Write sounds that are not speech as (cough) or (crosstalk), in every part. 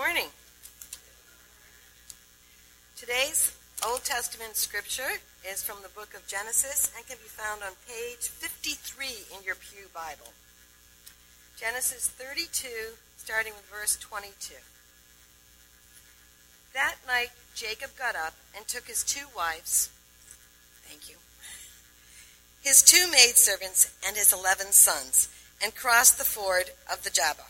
morning. Today's Old Testament scripture is from the book of Genesis and can be found on page 53 in your Pew Bible. Genesis 32, starting with verse 22. That night Jacob got up and took his two wives, thank you, his two maidservants and his eleven sons, and crossed the ford of the Jabbok.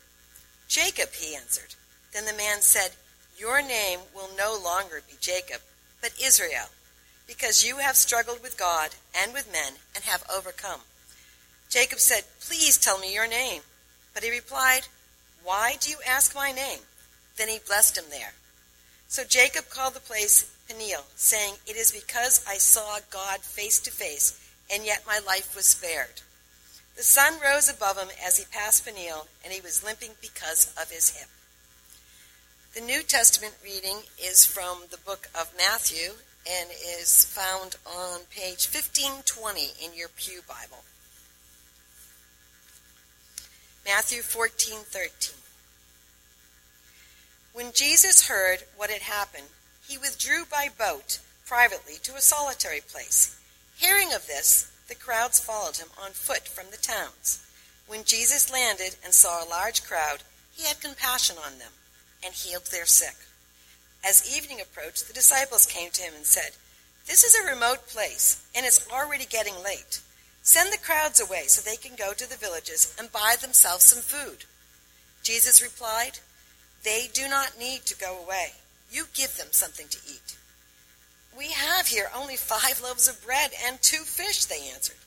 Jacob, he answered. Then the man said, Your name will no longer be Jacob, but Israel, because you have struggled with God and with men and have overcome. Jacob said, Please tell me your name. But he replied, Why do you ask my name? Then he blessed him there. So Jacob called the place Peniel, saying, It is because I saw God face to face, and yet my life was spared. The sun rose above him as he passed Peniel, and he was limping because of his hip. The New Testament reading is from the book of Matthew and is found on page 1520 in your Pew Bible. Matthew 14:13. When Jesus heard what had happened, he withdrew by boat privately to a solitary place. Hearing of this, the crowds followed him on foot from the towns. When Jesus landed and saw a large crowd, he had compassion on them and healed their sick. As evening approached, the disciples came to him and said, This is a remote place, and it's already getting late. Send the crowds away so they can go to the villages and buy themselves some food. Jesus replied, They do not need to go away. You give them something to eat. We have here only five loaves of bread and two fish, they answered.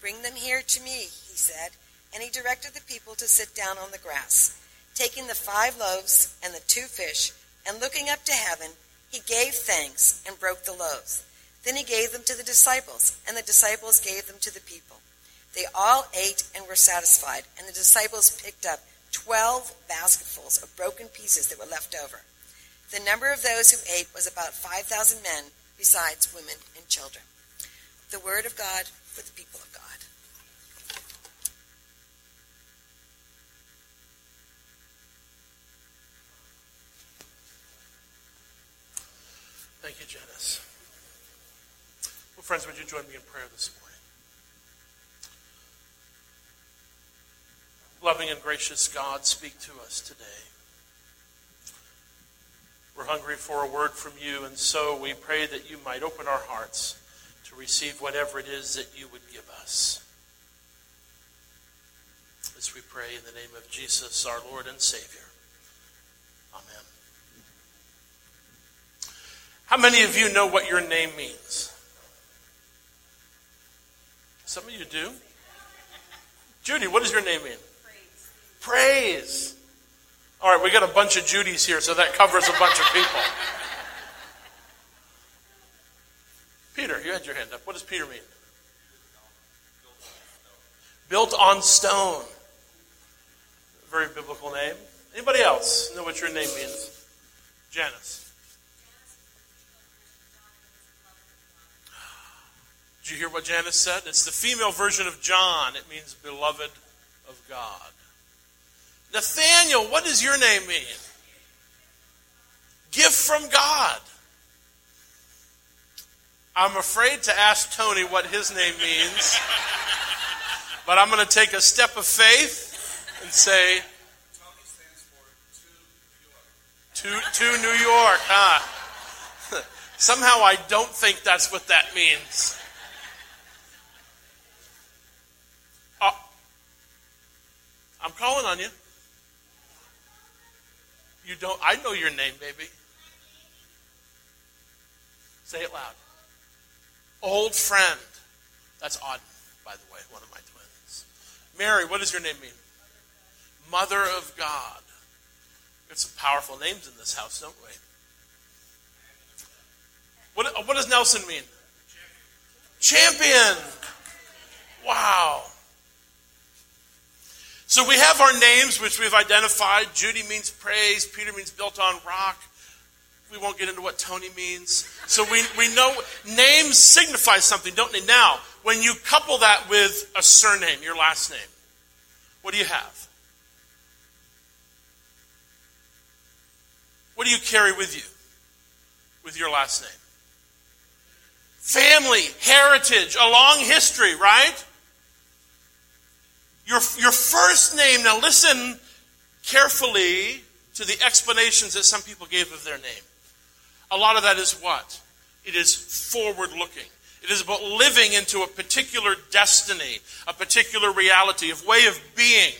Bring them here to me, he said, and he directed the people to sit down on the grass. Taking the five loaves and the two fish, and looking up to heaven, he gave thanks and broke the loaves. Then he gave them to the disciples, and the disciples gave them to the people. They all ate and were satisfied, and the disciples picked up twelve basketfuls of broken pieces that were left over. The number of those who ate was about 5,000 men, besides women and children. The word of God for the people of God. Thank you, Janice. Well, friends, would you join me in prayer this morning? Loving and gracious God, speak to us today. We're hungry for a word from you, and so we pray that you might open our hearts to receive whatever it is that you would give us. As we pray in the name of Jesus, our Lord and Savior. Amen. How many of you know what your name means? Some of you do. Judy, what does your name mean? Praise. Praise. All right, we got a bunch of Judys here, so that covers a bunch of people. Peter, you had your hand up. What does Peter mean? Built on stone. Very biblical name. Anybody else know what your name means? Janice. Did you hear what Janice said? It's the female version of John. It means beloved of God. Nathaniel, what does your name mean? Gift from God. I'm afraid to ask Tony what his name means, but I'm going to take a step of faith and say, Tony stands for to, to New York, huh? (laughs) Somehow I don't think that's what that means. Uh, I'm calling on you. You don't, I know your name, baby. Say it loud. Old friend. That's odd, by the way, one of my twins. Mary, what does your name mean? Mother of God. We Got some powerful names in this house, don't we? What, what does Nelson mean? Champion. Wow. So we have our names, which we've identified. Judy means praise. Peter means built on rock. We won't get into what Tony means. So we, we know names signify something, don't they? Now, when you couple that with a surname, your last name, what do you have? What do you carry with you with your last name? Family, heritage, a long history, right? Your, your first name, now listen carefully to the explanations that some people gave of their name. A lot of that is what? It is forward looking. It is about living into a particular destiny, a particular reality, of way of being,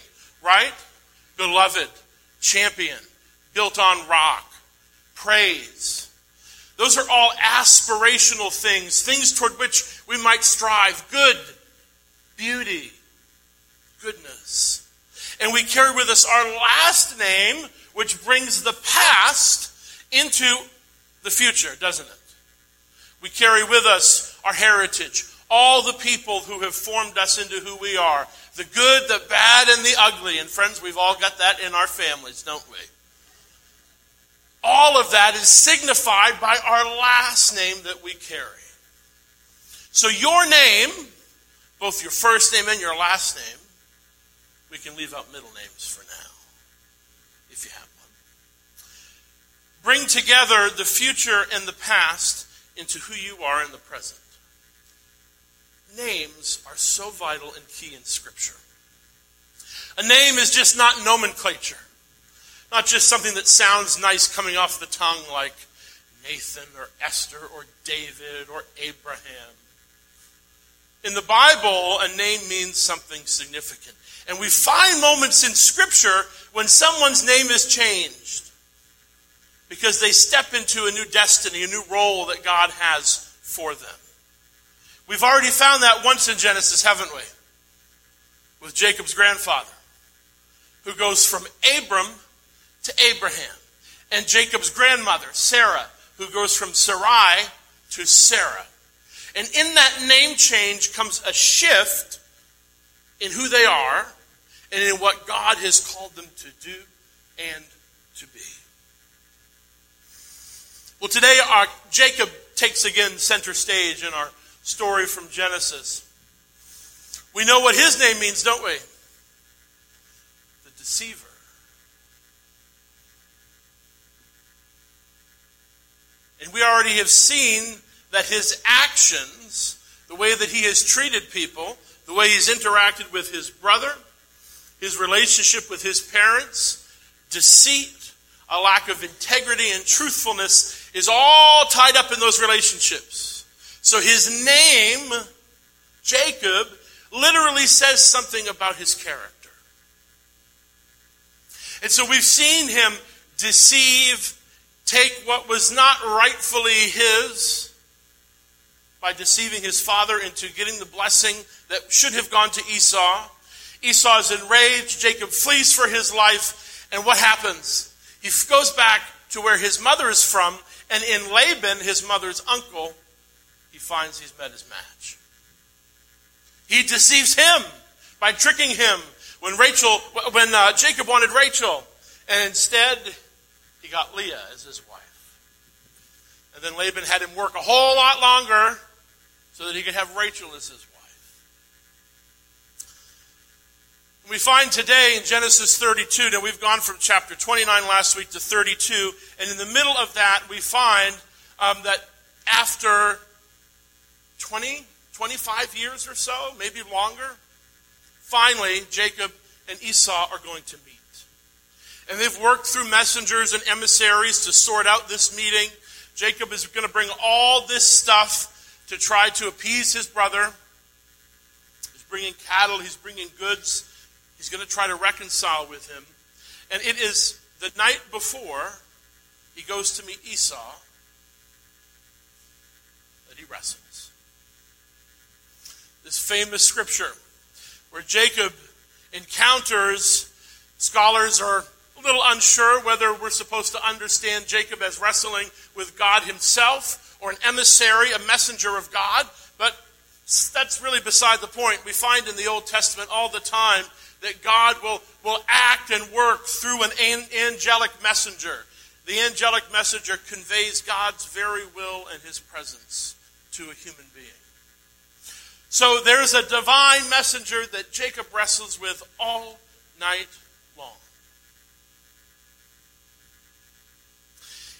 right? Beloved, champion, built on rock, praise. Those are all aspirational things, things toward which we might strive. Good, beauty, goodness. And we carry with us our last name, which brings the past into the future, doesn't it? We carry with us our heritage, all the people who have formed us into who we are the good, the bad, and the ugly. And friends, we've all got that in our families, don't we? All of that is signified by our last name that we carry. So, your name, both your first name and your last name, we can leave out middle names for now, if you have one. Bring together the future and the past into who you are in the present. Names are so vital and key in Scripture. A name is just not nomenclature. Not just something that sounds nice coming off the tongue like Nathan or Esther or David or Abraham. In the Bible, a name means something significant. And we find moments in Scripture when someone's name is changed because they step into a new destiny, a new role that God has for them. We've already found that once in Genesis, haven't we? With Jacob's grandfather, who goes from Abram to Abraham. And Jacob's grandmother, Sarah, who goes from Sarai to Sarah. And in that name change comes a shift in who they are and in what God has called them to do and to be. Well, today our Jacob takes again center stage in our story from Genesis. We know what his name means, don't we? The deceiver. And we already have seen that his actions, the way that he has treated people, the way he's interacted with his brother, his relationship with his parents, deceit, a lack of integrity and truthfulness is all tied up in those relationships. So his name, Jacob, literally says something about his character. And so we've seen him deceive, take what was not rightfully his by deceiving his father into getting the blessing that should have gone to Esau. Esau is enraged. Jacob flees for his life. And what happens? He goes back to where his mother is from. And in Laban, his mother's uncle, he finds he's met his match. He deceives him by tricking him when Rachel, when uh, Jacob wanted Rachel, and instead he got Leah as his wife. And then Laban had him work a whole lot longer so that he could have Rachel as his wife. We find today in Genesis 32, now we've gone from chapter 29 last week to 32, and in the middle of that, we find um, that after 20, 25 years or so, maybe longer, finally, Jacob and Esau are going to meet. And they've worked through messengers and emissaries to sort out this meeting. Jacob is going to bring all this stuff to try to appease his brother. He's bringing cattle, he's bringing goods He's going to try to reconcile with him. And it is the night before he goes to meet Esau that he wrestles. This famous scripture where Jacob encounters, scholars are a little unsure whether we're supposed to understand Jacob as wrestling with God himself or an emissary, a messenger of God, but that's really beside the point. We find in the Old Testament all the time that God will, will act and work through an angelic messenger. The angelic messenger conveys God's very will and his presence to a human being. So there's a divine messenger that Jacob wrestles with all night long.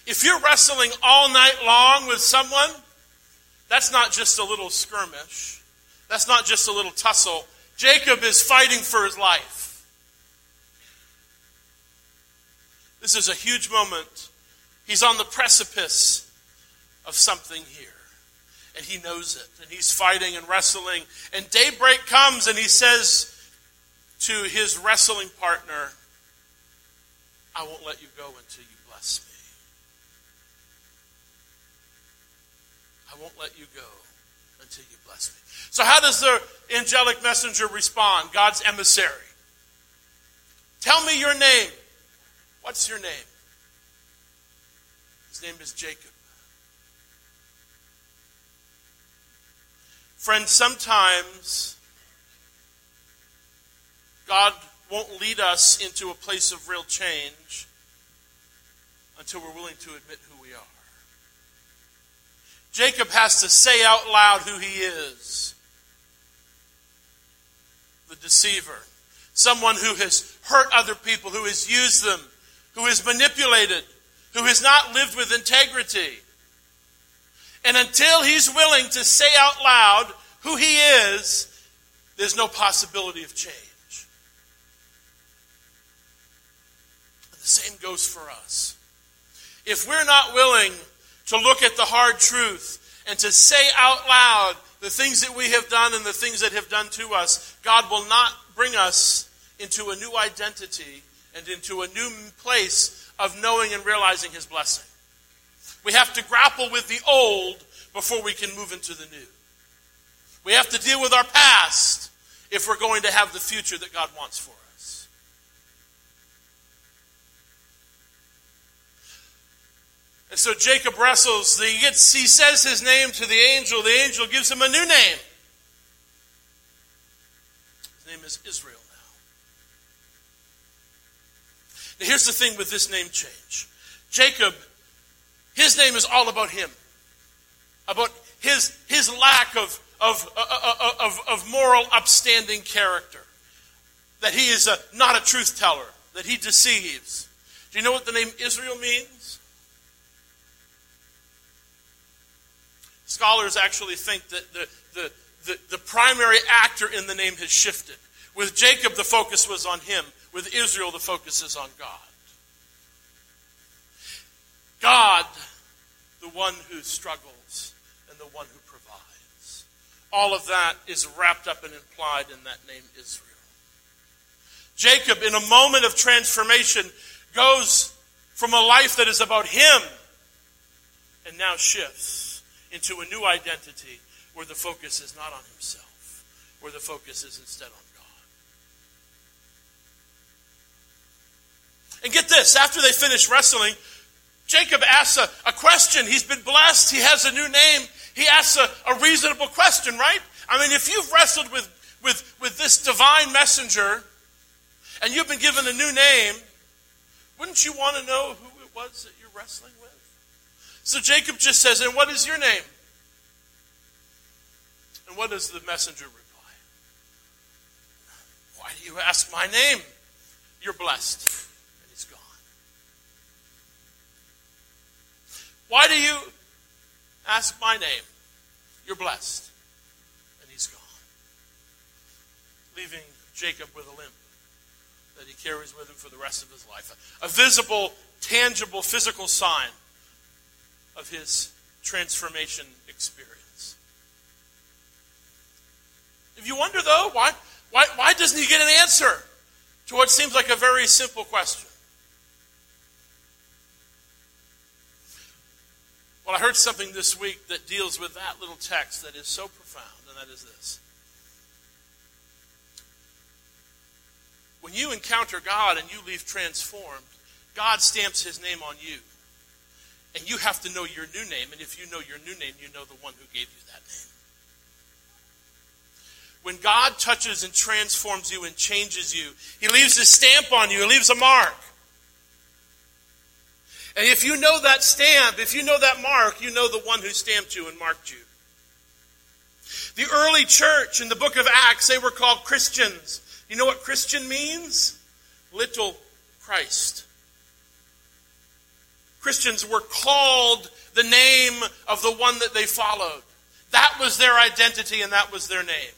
If you're wrestling all night long with someone, that's not just a little skirmish. That's not just a little tussle. Jacob is fighting for his life. This is a huge moment. He's on the precipice of something here. And he knows it. And he's fighting and wrestling. And daybreak comes and he says to his wrestling partner, I won't let you go until you bless me. I won't let you go until you bless me. So, how does the angelic messenger respond? God's emissary. Tell me your name. What's your name? His name is Jacob. Friends, sometimes God won't lead us into a place of real change until we're willing to admit who we are. Jacob has to say out loud who he is the deceiver, someone who has hurt other people, who has used them, who has manipulated, who has not lived with integrity. And until he's willing to say out loud who he is, there's no possibility of change. The same goes for us. If we're not willing to look at the hard truth and to say out loud the things that we have done and the things that have done to us, God will not bring us into a new identity and into a new place of knowing and realizing His blessing. We have to grapple with the old before we can move into the new. We have to deal with our past if we're going to have the future that God wants for us. And so Jacob wrestles. He, gets, he says his name to the angel. The angel gives him a new name. His name is Israel now. Now, here's the thing with this name change Jacob, his name is all about him, about his, his lack of, of, uh, uh, uh, of, of moral, upstanding character, that he is a, not a truth teller, that he deceives. Do you know what the name Israel means? Scholars actually think that the, the, the, the, primary actor in the name has shifted. With Jacob, the focus was on him. With Israel, the focus is on God. God, the one who struggles and the one who provides. All of that is wrapped up and implied in that name Israel. Jacob, in a moment of transformation, goes from a life that is about him and now shifts into a new identity where the focus is not on himself, where the focus is instead on God. And get this after they finish wrestling, Jacob asks a, a question. He's been blessed, he has a new name. He asks a, a reasonable question, right? I mean, if you've wrestled with, with, with this divine messenger and you've been given a new name, wouldn't you want to know who it was that you're wrestling with? So Jacob just says, And what is your name? And what does the messenger reply? Why do you ask my name? You're blessed. And he's gone. Why do you ask my name? You're blessed. And he's gone. Leaving Jacob with a limp that he carries with him for the rest of his life. A visible, tangible, physical sign of his transformation experience. If you wonder, though, why, why, why doesn't he get an answer to what seems like a very simple question? Well, I heard something this week that deals with that little text that is so profound, and that is this. When you encounter God and you leave transformed, God stamps his name on you. And you have to know your new name. And if you know your new name, you know the one who gave you that name. When God touches and transforms you and changes you, he leaves his stamp on you, he leaves a mark. And if you know that stamp, if you know that mark, you know the one who stamped you and marked you. The early church in the book of Acts, they were called Christians. You know what Christian means? Little Christ. Christians were called the name of the one that they followed. That was their identity and that was their name.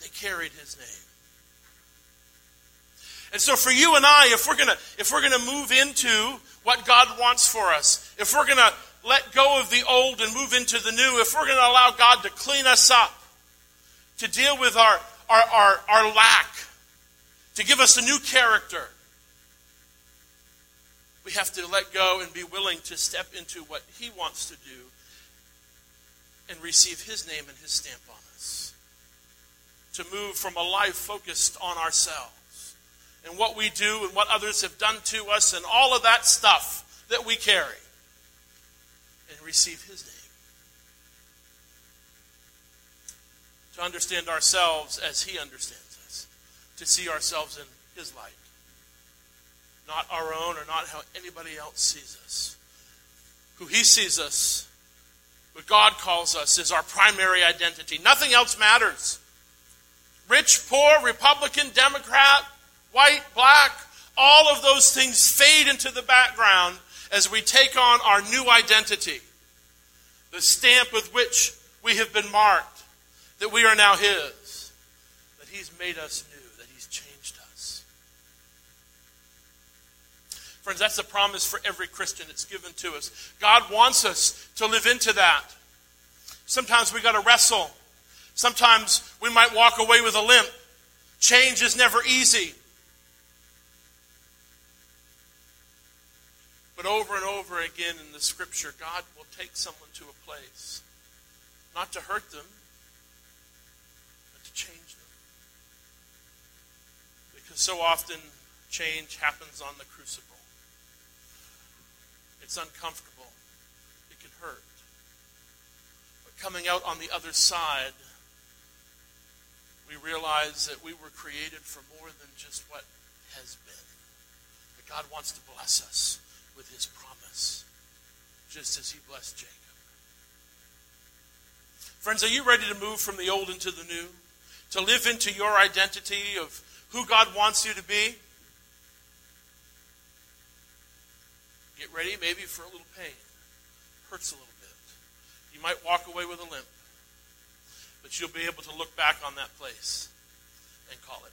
They carried his name. And so for you and I, if we're gonna if we're gonna move into what God wants for us, if we're gonna let go of the old and move into the new, if we're gonna allow God to clean us up, to deal with our our, our, our lack, to give us a new character, we have to let go and be willing to step into what He wants to do and receive His name and His stamp on us. To move from a life focused on ourselves and what we do and what others have done to us and all of that stuff that we carry and receive His name. To understand ourselves as He understands us, to see ourselves in His light not our own or not how anybody else sees us. Who He sees us, what God calls us, is our primary identity. Nothing else matters. Rich, poor, Republican, Democrat, white, black, all of those things fade into the background as we take on our new identity. The stamp with which we have been marked, that we are now His, that He's made us new. Friends, that's a promise for every Christian. It's given to us. God wants us to live into that. Sometimes we got to wrestle. Sometimes we might walk away with a limp. Change is never easy. But over and over again in the scripture, God will take someone to a place, not to hurt them, but to change them. Because so often change happens on the crucible. It's uncomfortable. It can hurt. But coming out on the other side, we realize that we were created for more than just what has been. That God wants to bless us with his promise, just as he blessed Jacob. Friends, are you ready to move from the old into the new? To live into your identity of who God wants you to be? Get ready maybe for a little pain. Hurts a little bit. You might walk away with a limp. But you'll be able to look back on that place and call it.